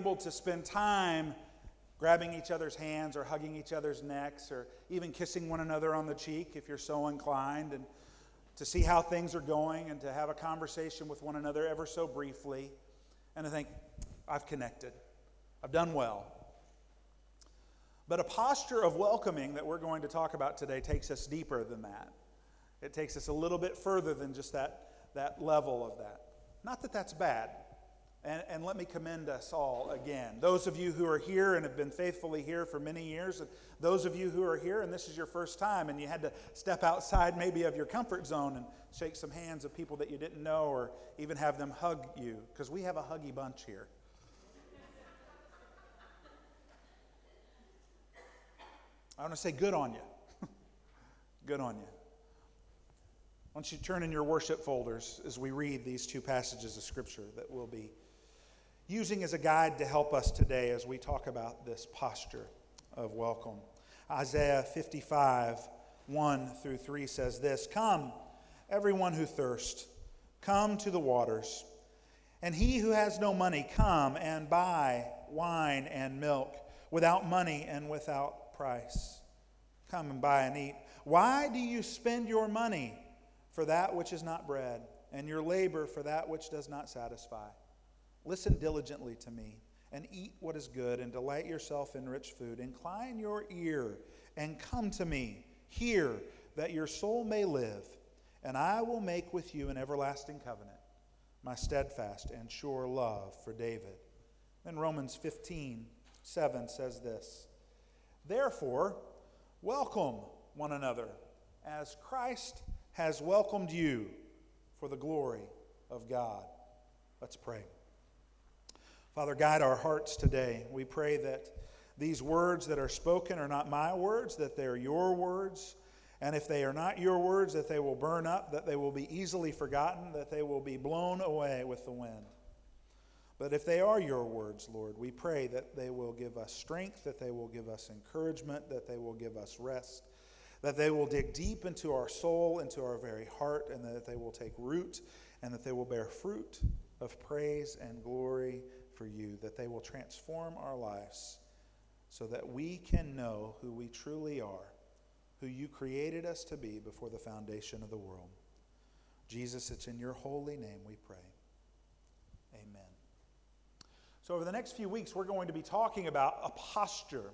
able to spend time grabbing each other's hands or hugging each other's necks or even kissing one another on the cheek if you're so inclined, and to see how things are going and to have a conversation with one another ever so briefly, and to think, I've connected, I've done well. But a posture of welcoming that we're going to talk about today takes us deeper than that. It takes us a little bit further than just that, that level of that. Not that that's bad. And, and let me commend us all again. Those of you who are here and have been faithfully here for many years, and those of you who are here and this is your first time and you had to step outside maybe of your comfort zone and shake some hands of people that you didn't know or even have them hug you, because we have a huggy bunch here. I want to say good on you. good on you. Don't you turn in your worship folders as we read these two passages of Scripture that we'll be using as a guide to help us today as we talk about this posture of welcome. Isaiah 55, 1 through 3 says this Come, everyone who thirsts, come to the waters. And he who has no money, come and buy wine and milk without money and without price. Come and buy and eat. Why do you spend your money? for that which is not bread, and your labor for that which does not satisfy. Listen diligently to me, and eat what is good, and delight yourself in rich food. Incline your ear, and come to me. Hear, that your soul may live, and I will make with you an everlasting covenant, my steadfast and sure love for David. Then Romans 15, 7 says this Therefore, welcome one another as Christ has welcomed you for the glory of God. Let's pray. Father, guide our hearts today. We pray that these words that are spoken are not my words, that they are your words. And if they are not your words, that they will burn up, that they will be easily forgotten, that they will be blown away with the wind. But if they are your words, Lord, we pray that they will give us strength, that they will give us encouragement, that they will give us rest, that they will dig deep into our soul, into our very heart, and that they will take root, and that they will bear fruit of praise and glory for you, that they will transform our lives so that we can know who we truly are, who you created us to be before the foundation of the world. Jesus, it's in your holy name we pray. Amen. So, over the next few weeks, we're going to be talking about a posture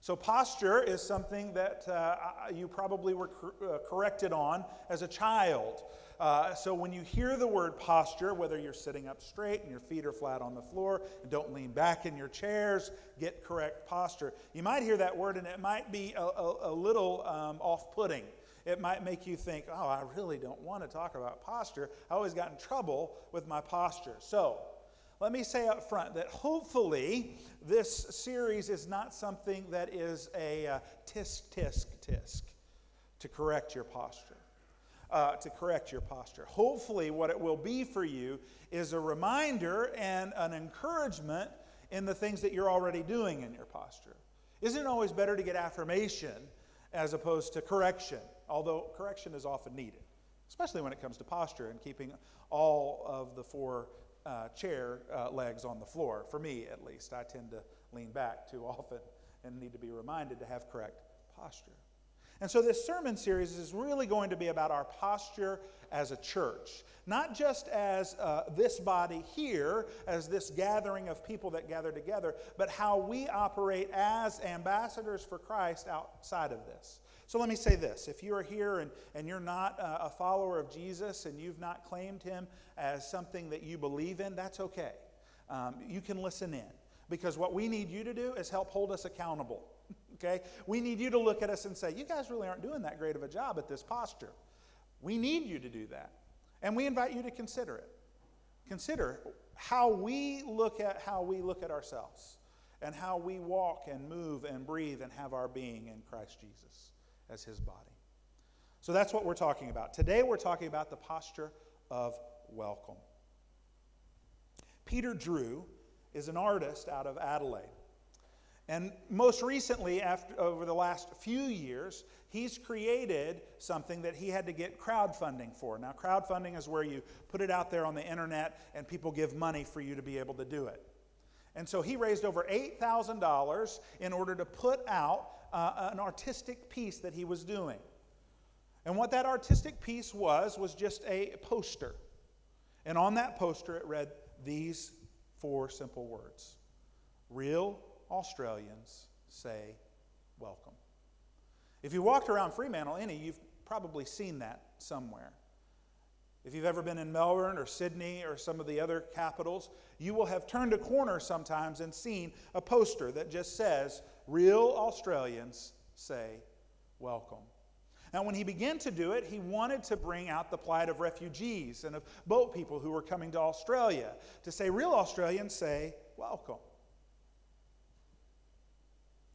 so, posture is something that uh, you probably were cor- uh, corrected on as a child. Uh, so, when you hear the word posture, whether you're sitting up straight and your feet are flat on the floor and don't lean back in your chairs, get correct posture. You might hear that word and it might be a, a, a little um, off putting. It might make you think, oh, I really don't want to talk about posture. I always got in trouble with my posture. So, let me say up front that hopefully this series is not something that is a uh, tisk, tisk, tisk to correct your posture. Uh, to correct your posture. Hopefully, what it will be for you is a reminder and an encouragement in the things that you're already doing in your posture. Isn't it always better to get affirmation as opposed to correction? Although correction is often needed, especially when it comes to posture and keeping all of the four uh, chair uh, legs on the floor. For me, at least, I tend to lean back too often and need to be reminded to have correct posture. And so, this sermon series is really going to be about our posture as a church. Not just as uh, this body here, as this gathering of people that gather together, but how we operate as ambassadors for Christ outside of this. So let me say this if you are here and, and you're not a follower of Jesus and you've not claimed him as something that you believe in, that's okay. Um, you can listen in because what we need you to do is help hold us accountable. okay? We need you to look at us and say, You guys really aren't doing that great of a job at this posture. We need you to do that. And we invite you to consider it. Consider how we look at how we look at ourselves and how we walk and move and breathe and have our being in Christ Jesus as his body. So that's what we're talking about. Today we're talking about the posture of welcome. Peter Drew is an artist out of Adelaide. And most recently, after, over the last few years, he's created something that he had to get crowdfunding for. Now, crowdfunding is where you put it out there on the internet and people give money for you to be able to do it. And so he raised over $8,000 in order to put out uh, an artistic piece that he was doing. And what that artistic piece was, was just a poster. And on that poster, it read these four simple words Real Australians say welcome. If you walked around Fremantle any, you've probably seen that somewhere. If you've ever been in Melbourne or Sydney or some of the other capitals, you will have turned a corner sometimes and seen a poster that just says, Real Australians say welcome. Now, when he began to do it, he wanted to bring out the plight of refugees and of boat people who were coming to Australia to say, Real Australians say welcome.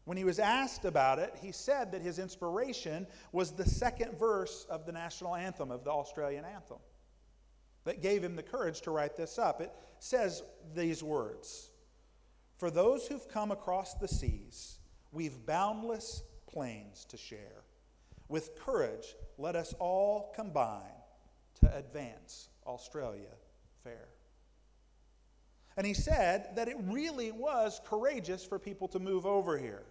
When he was asked about it, he said that his inspiration was the second verse of the national anthem, of the Australian anthem, that gave him the courage to write this up. It says these words For those who've come across the seas, we've boundless plains to share. With courage, let us all combine to advance Australia fair. And he said that it really was courageous for people to move over here.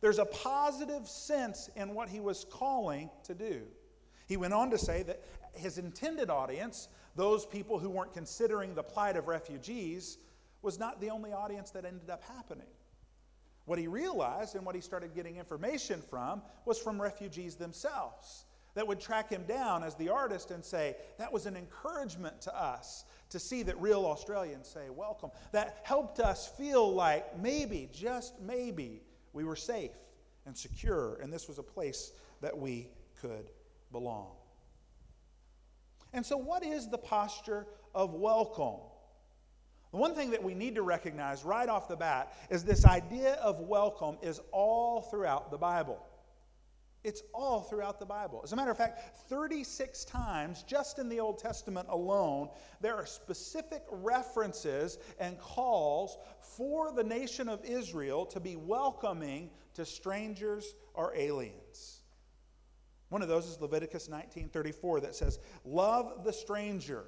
There's a positive sense in what he was calling to do. He went on to say that his intended audience, those people who weren't considering the plight of refugees, was not the only audience that ended up happening. What he realized and what he started getting information from was from refugees themselves that would track him down as the artist and say, That was an encouragement to us to see that real Australians say, Welcome. That helped us feel like maybe, just maybe, we were safe and secure, and this was a place that we could belong. And so, what is the posture of welcome? One thing that we need to recognize right off the bat is this idea of welcome is all throughout the Bible. It's all throughout the Bible. As a matter of fact, 36 times, just in the Old Testament alone, there are specific references and calls for the nation of Israel to be welcoming to strangers or aliens. One of those is Leviticus 19:34 that says, "Love the stranger,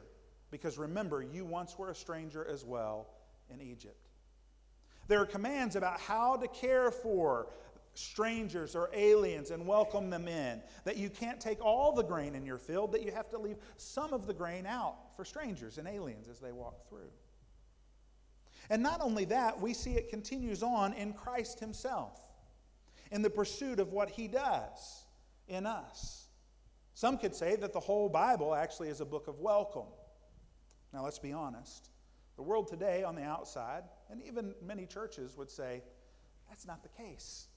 because remember you once were a stranger as well in Egypt." There are commands about how to care for strangers or aliens and welcome them in. That you can't take all the grain in your field, that you have to leave some of the grain out for strangers and aliens as they walk through. And not only that, we see it continues on in Christ Himself, in the pursuit of what He does in us. Some could say that the whole Bible actually is a book of welcome. Now, let's be honest. The world today, on the outside, and even many churches would say, that's not the case.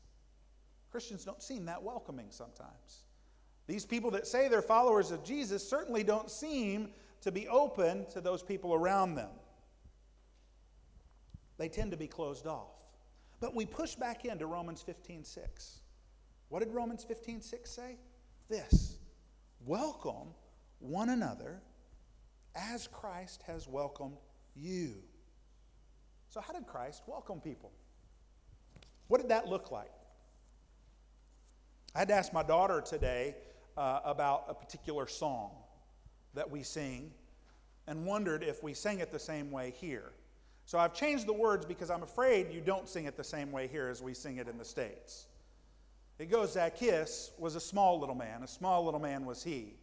Christians don't seem that welcoming sometimes. These people that say they're followers of Jesus certainly don't seem to be open to those people around them. They tend to be closed off. But we push back into Romans 15 6. What did Romans 15 6 say? This Welcome one another as Christ has welcomed you. So, how did Christ welcome people? What did that look like? I had to ask my daughter today uh, about a particular song that we sing and wondered if we sang it the same way here. So I've changed the words because I'm afraid you don't sing it the same way here as we sing it in the States. It goes Zacchaeus was a small little man, a small little man was he.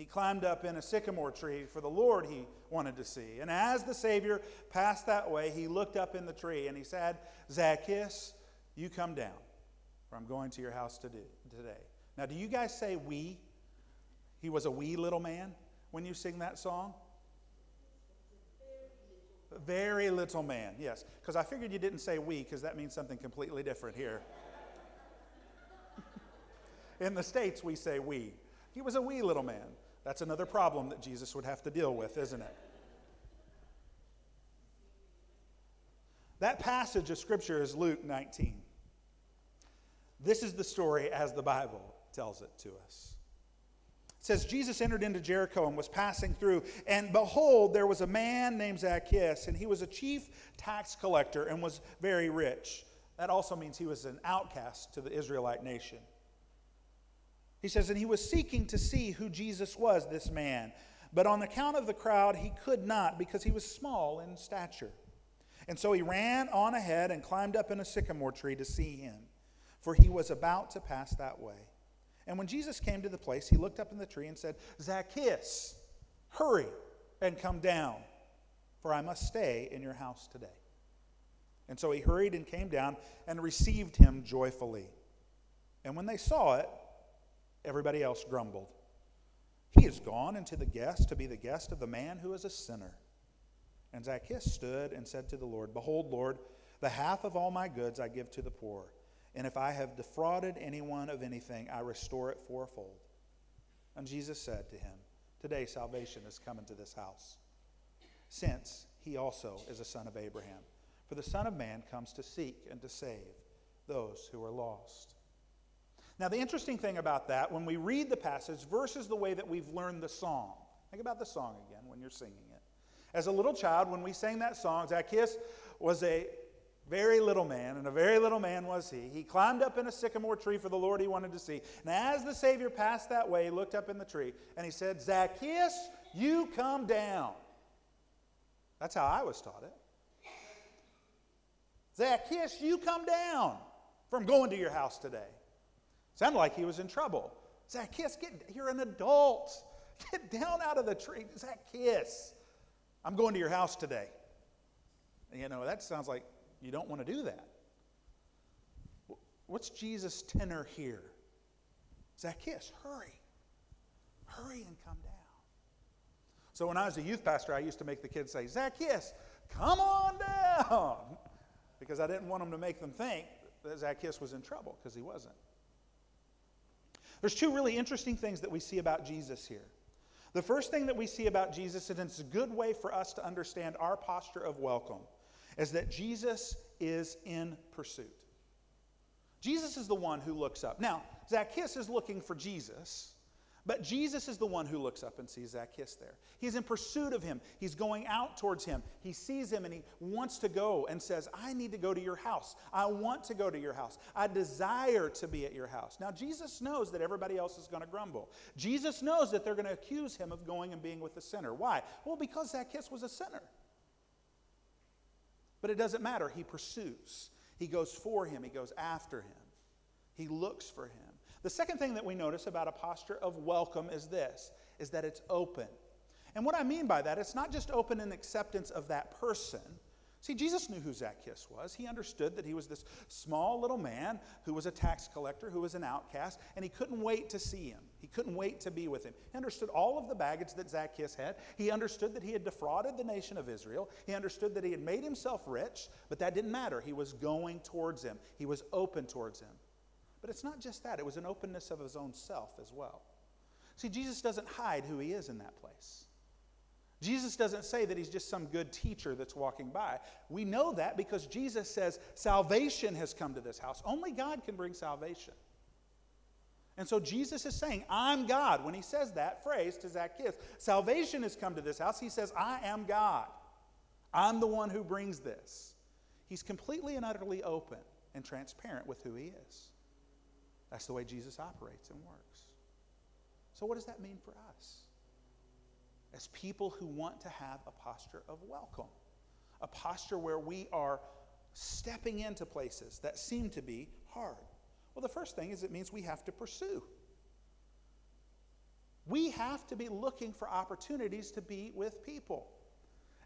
He climbed up in a sycamore tree for the Lord he wanted to see. And as the Savior passed that way, he looked up in the tree and he said, Zacchaeus, you come down, for I'm going to your house today today. Now, do you guys say wee? He was a wee little man when you sing that song? Very little man, yes. Because I figured you didn't say wee, because that means something completely different here. In the States, we say wee. He was a wee little man. That's another problem that Jesus would have to deal with, isn't it? That passage of Scripture is Luke 19. This is the story as the Bible tells it to us. It says, Jesus entered into Jericho and was passing through, and behold, there was a man named Zacchaeus, and he was a chief tax collector and was very rich. That also means he was an outcast to the Israelite nation. He says, and he was seeking to see who Jesus was, this man. But on account of the crowd, he could not because he was small in stature. And so he ran on ahead and climbed up in a sycamore tree to see him, for he was about to pass that way. And when Jesus came to the place, he looked up in the tree and said, Zacchaeus, hurry and come down, for I must stay in your house today. And so he hurried and came down and received him joyfully. And when they saw it, everybody else grumbled. He is gone into the guest to be the guest of the man who is a sinner. And Zacchaeus stood and said to the Lord, Behold, Lord, the half of all my goods I give to the poor. And if I have defrauded anyone of anything, I restore it fourfold. And Jesus said to him, Today salvation has come into this house, since he also is a son of Abraham. For the Son of Man comes to seek and to save those who are lost. Now, the interesting thing about that, when we read the passage versus the way that we've learned the song, think about the song again when you're singing it. As a little child, when we sang that song, Zacchaeus was a very little man, and a very little man was he. He climbed up in a sycamore tree for the Lord he wanted to see. And as the Savior passed that way, he looked up in the tree and he said, Zacchaeus, you come down. That's how I was taught it. Zacchaeus, you come down from going to your house today. Sounded like he was in trouble. Zacchaeus, get, you're an adult. Get down out of the tree. Zacchaeus, I'm going to your house today. You know, that sounds like you don't want to do that. What's Jesus' tenor here? Zacchaeus, hurry. Hurry and come down. So when I was a youth pastor, I used to make the kids say, Zacchaeus, come on down because I didn't want them to make them think that Zacchaeus was in trouble because he wasn't. There's two really interesting things that we see about Jesus here. The first thing that we see about Jesus, and it's a good way for us to understand our posture of welcome, is that Jesus is in pursuit. Jesus is the one who looks up. Now, Zacchaeus is looking for Jesus, but Jesus is the one who looks up and sees Zacchaeus there. He's in pursuit of him. He's going out towards him. He sees him and he wants to go and says, I need to go to your house. I want to go to your house. I desire to be at your house. Now, Jesus knows that everybody else is going to grumble. Jesus knows that they're going to accuse him of going and being with the sinner. Why? Well, because Zacchaeus was a sinner. But it doesn't matter. He pursues, he goes for him, he goes after him, he looks for him. The second thing that we notice about a posture of welcome is this is that it's open. And what I mean by that, it's not just open in acceptance of that person. See, Jesus knew who Zacchaeus was. He understood that he was this small little man who was a tax collector, who was an outcast, and he couldn't wait to see him. He couldn't wait to be with him. He understood all of the baggage that Zacchaeus had. He understood that he had defrauded the nation of Israel. He understood that he had made himself rich, but that didn't matter. He was going towards him, he was open towards him. But it's not just that, it was an openness of his own self as well. See, Jesus doesn't hide who he is in that place. Jesus doesn't say that he's just some good teacher that's walking by. We know that because Jesus says salvation has come to this house. Only God can bring salvation. And so Jesus is saying, I'm God. When he says that phrase to Zacchaeus, salvation has come to this house. He says, I am God. I'm the one who brings this. He's completely and utterly open and transparent with who he is. That's the way Jesus operates and works. So, what does that mean for us? As people who want to have a posture of welcome, a posture where we are stepping into places that seem to be hard. Well, the first thing is it means we have to pursue. We have to be looking for opportunities to be with people.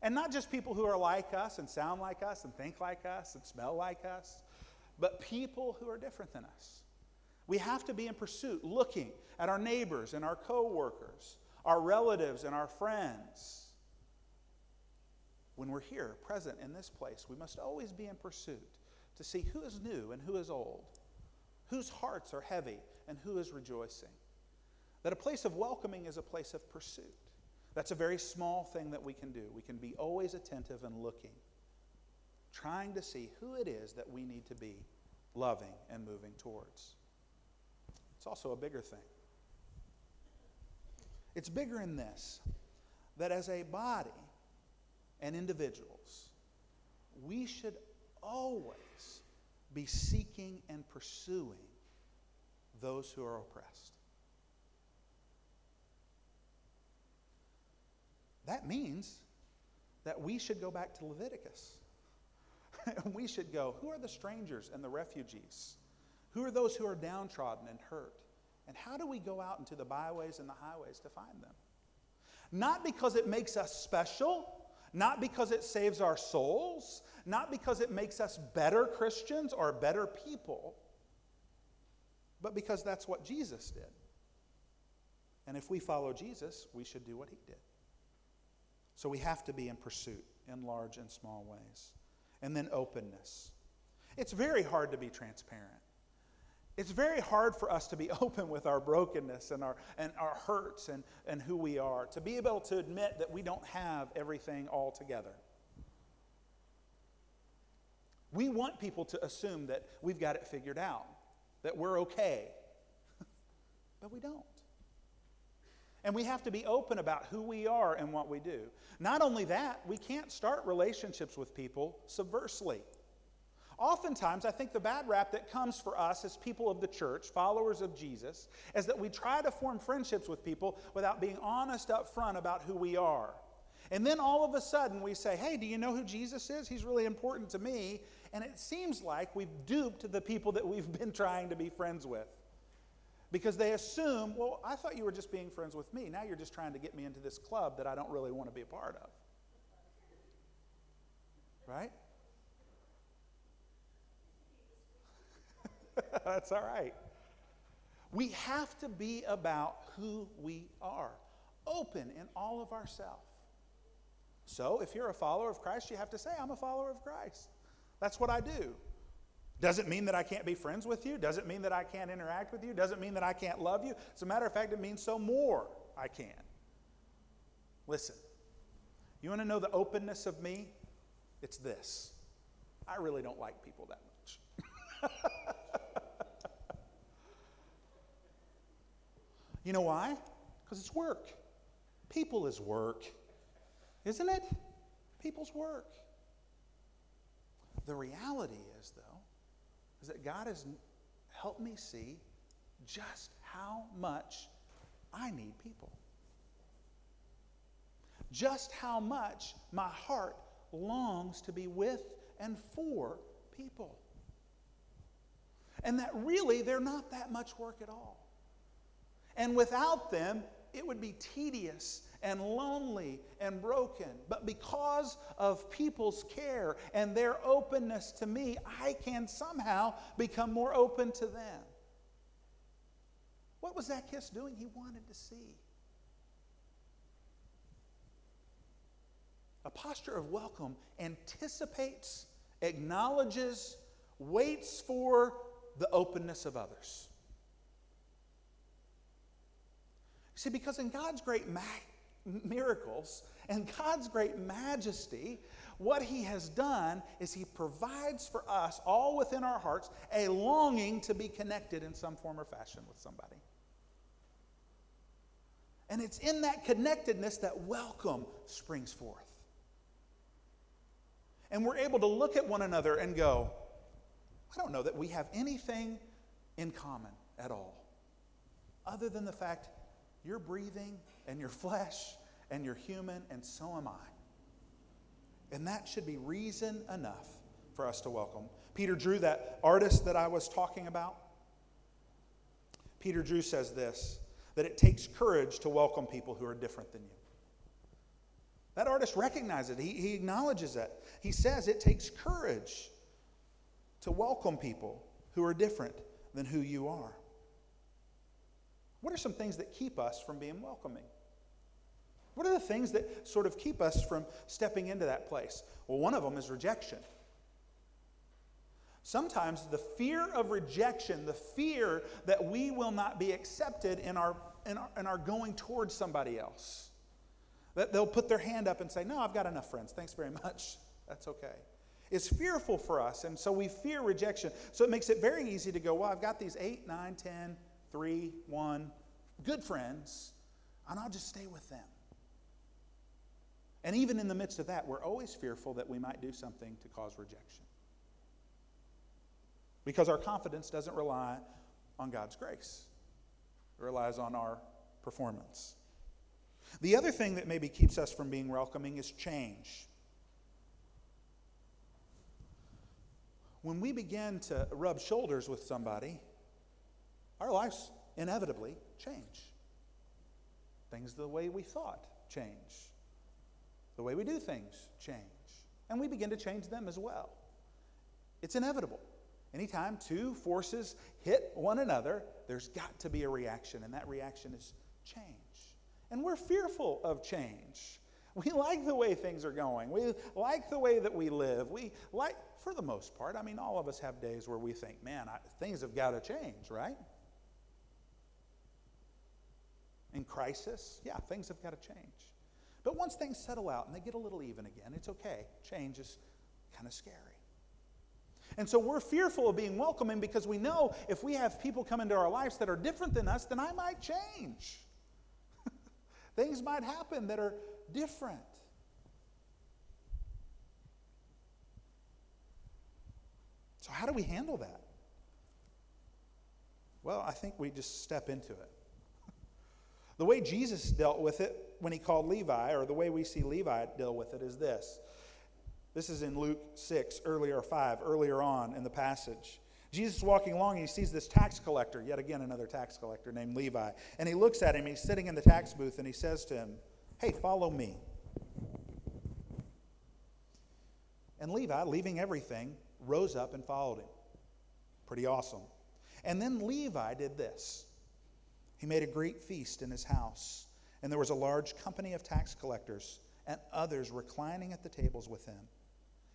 And not just people who are like us and sound like us and think like us and smell like us, but people who are different than us. We have to be in pursuit, looking at our neighbors and our coworkers, our relatives and our friends. When we're here, present in this place, we must always be in pursuit to see who is new and who is old, whose hearts are heavy and who is rejoicing. That a place of welcoming is a place of pursuit. That's a very small thing that we can do. We can be always attentive and looking, trying to see who it is that we need to be loving and moving towards. It's also a bigger thing. It's bigger in this that as a body and individuals, we should always be seeking and pursuing those who are oppressed. That means that we should go back to Leviticus. And we should go, who are the strangers and the refugees? Who are those who are downtrodden and hurt? And how do we go out into the byways and the highways to find them? Not because it makes us special, not because it saves our souls, not because it makes us better Christians or better people, but because that's what Jesus did. And if we follow Jesus, we should do what he did. So we have to be in pursuit in large and small ways. And then openness. It's very hard to be transparent. It's very hard for us to be open with our brokenness and our, and our hurts and, and who we are, to be able to admit that we don't have everything all together. We want people to assume that we've got it figured out, that we're okay, but we don't. And we have to be open about who we are and what we do. Not only that, we can't start relationships with people subversely. Oftentimes, I think the bad rap that comes for us as people of the church, followers of Jesus, is that we try to form friendships with people without being honest up front about who we are. And then all of a sudden we say, hey, do you know who Jesus is? He's really important to me. And it seems like we've duped the people that we've been trying to be friends with. Because they assume, well, I thought you were just being friends with me. Now you're just trying to get me into this club that I don't really want to be a part of. Right? That's all right. We have to be about who we are, open in all of ourselves. So, if you're a follower of Christ, you have to say, I'm a follower of Christ. That's what I do. Doesn't mean that I can't be friends with you. Doesn't mean that I can't interact with you. Doesn't mean that I can't love you. As a matter of fact, it means so more I can. Listen, you want to know the openness of me? It's this I really don't like people that much. you know why? Because it's work. People is work, isn't it? People's work. The reality is, though, is that God has helped me see just how much I need people. Just how much my heart longs to be with and for people. And that really they're not that much work at all. And without them, it would be tedious and lonely and broken. But because of people's care and their openness to me, I can somehow become more open to them. What was Zacchaeus doing? He wanted to see. A posture of welcome anticipates, acknowledges, waits for the openness of others. See, because in God's great ma- miracles and God's great majesty, what He has done is He provides for us, all within our hearts, a longing to be connected in some form or fashion with somebody. And it's in that connectedness that welcome springs forth. And we're able to look at one another and go, I don't know that we have anything in common at all, other than the fact you're breathing and you're flesh and you're human, and so am I. And that should be reason enough for us to welcome. Peter Drew, that artist that I was talking about, Peter Drew says this that it takes courage to welcome people who are different than you. That artist recognizes it, he, he acknowledges that. He says it takes courage to welcome people who are different than who you are. What are some things that keep us from being welcoming? What are the things that sort of keep us from stepping into that place? Well, one of them is rejection. Sometimes the fear of rejection, the fear that we will not be accepted in our, in our, in our going towards somebody else, that they'll put their hand up and say, No, I've got enough friends. Thanks very much. That's okay. Is fearful for us. And so we fear rejection. So it makes it very easy to go, Well, I've got these eight, nine, ten, three, one good friends, and I'll just stay with them. And even in the midst of that, we're always fearful that we might do something to cause rejection. Because our confidence doesn't rely on God's grace, it relies on our performance. The other thing that maybe keeps us from being welcoming is change. when we begin to rub shoulders with somebody, our lives inevitably change. Things the way we thought change. The way we do things change. And we begin to change them as well. It's inevitable. Anytime two forces hit one another, there's got to be a reaction, and that reaction is change. And we're fearful of change. We like the way things are going. We like the way that we live. We like, for the most part, I mean, all of us have days where we think, man, I, things have got to change, right? In crisis, yeah, things have got to change. But once things settle out and they get a little even again, it's okay. Change is kind of scary. And so we're fearful of being welcoming because we know if we have people come into our lives that are different than us, then I might change. Things might happen that are different. So, how do we handle that? Well, I think we just step into it. The way Jesus dealt with it when he called Levi, or the way we see Levi deal with it, is this. This is in Luke 6, earlier 5, earlier on in the passage. Jesus walking along and he sees this tax collector, yet again another tax collector named Levi. And he looks at him, he's sitting in the tax booth, and he says to him, Hey, follow me. And Levi, leaving everything, rose up and followed him. Pretty awesome. And then Levi did this he made a great feast in his house, and there was a large company of tax collectors and others reclining at the tables with him.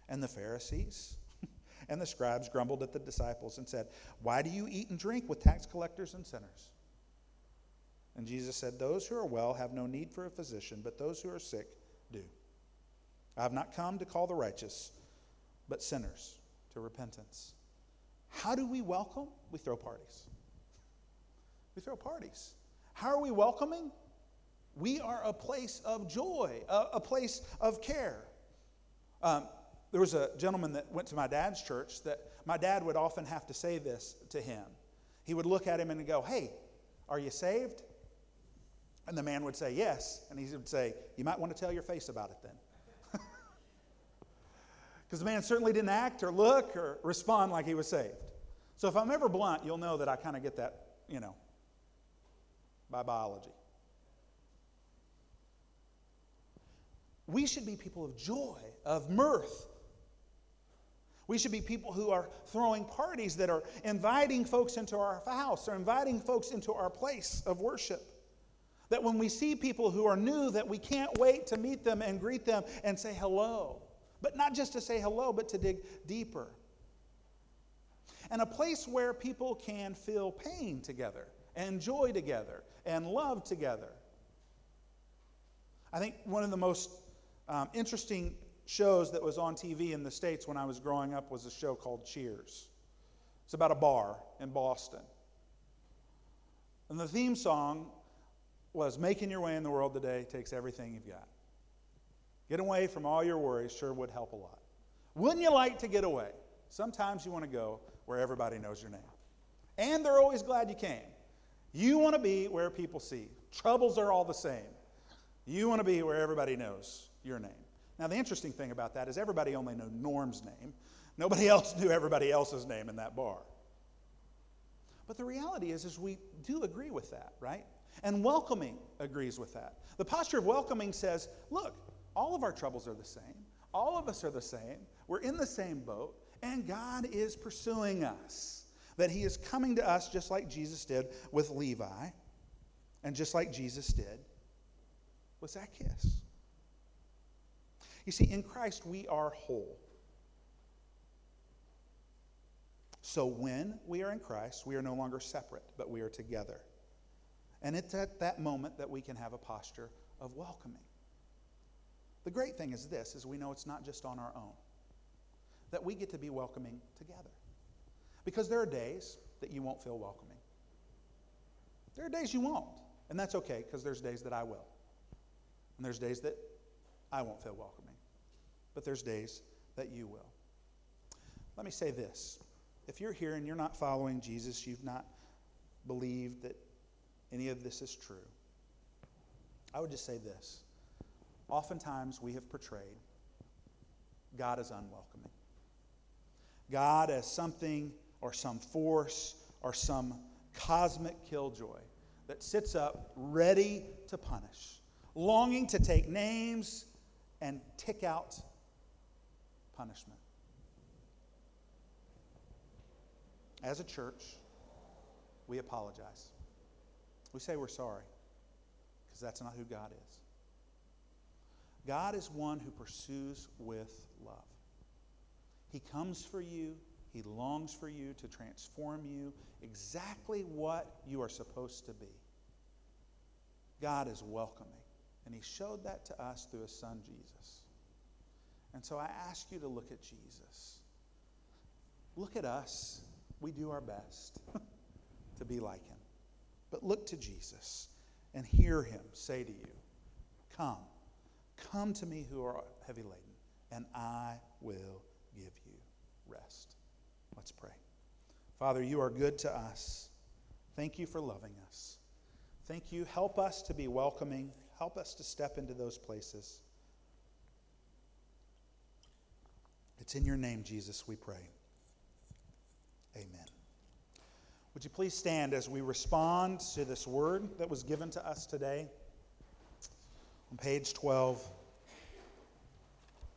And the Pharisees and the scribes grumbled at the disciples and said, Why do you eat and drink with tax collectors and sinners? And Jesus said, Those who are well have no need for a physician, but those who are sick do. I have not come to call the righteous, but sinners to repentance. How do we welcome? We throw parties. We throw parties. How are we welcoming? We are a place of joy, a, a place of care. Um, there was a gentleman that went to my dad's church that my dad would often have to say this to him. He would look at him and go, Hey, are you saved? And the man would say, Yes. And he would say, You might want to tell your face about it then. Because the man certainly didn't act or look or respond like he was saved. So if I'm ever blunt, you'll know that I kind of get that, you know, by biology. We should be people of joy, of mirth, we should be people who are throwing parties that are inviting folks into our house or inviting folks into our place of worship. That when we see people who are new, that we can't wait to meet them and greet them and say hello. But not just to say hello, but to dig deeper. And a place where people can feel pain together and joy together and love together. I think one of the most um, interesting shows that was on TV in the States when I was growing up was a show called Cheers. It's about a bar in Boston. And the theme song was Making Your Way in the World Today Takes Everything You've Got. Get away from all your worries sure would help a lot. Wouldn't you like to get away? Sometimes you want to go where everybody knows your name. And they're always glad you came. You want to be where people see. Troubles are all the same. You want to be where everybody knows your name. Now, the interesting thing about that is everybody only knew Norm's name. Nobody else knew everybody else's name in that bar. But the reality is, is we do agree with that, right? And welcoming agrees with that. The posture of welcoming says, look, all of our troubles are the same. All of us are the same. We're in the same boat, and God is pursuing us. That He is coming to us just like Jesus did with Levi, and just like Jesus did with Zacchaeus. You see, in Christ, we are whole. So when we are in Christ, we are no longer separate, but we are together. And it's at that moment that we can have a posture of welcoming. The great thing is this is we know it's not just on our own. That we get to be welcoming together. Because there are days that you won't feel welcoming. There are days you won't. And that's okay because there's days that I will. And there's days that I won't feel welcoming but there's days that you will. Let me say this. If you're here and you're not following Jesus, you've not believed that any of this is true, I would just say this. Oftentimes we have portrayed God as unwelcoming. God as something or some force or some cosmic killjoy that sits up ready to punish, longing to take names and tick out punishment. As a church, we apologize. We say we're sorry because that's not who God is. God is one who pursues with love. He comes for you, He longs for you to transform you exactly what you are supposed to be. God is welcoming, and He showed that to us through His Son Jesus. And so I ask you to look at Jesus. Look at us. We do our best to be like Him. But look to Jesus and hear Him say to you, Come, come to me who are heavy laden, and I will give you rest. Let's pray. Father, you are good to us. Thank you for loving us. Thank you. Help us to be welcoming. Help us to step into those places. It's in your name, Jesus, we pray. Amen. Would you please stand as we respond to this word that was given to us today? On page 12.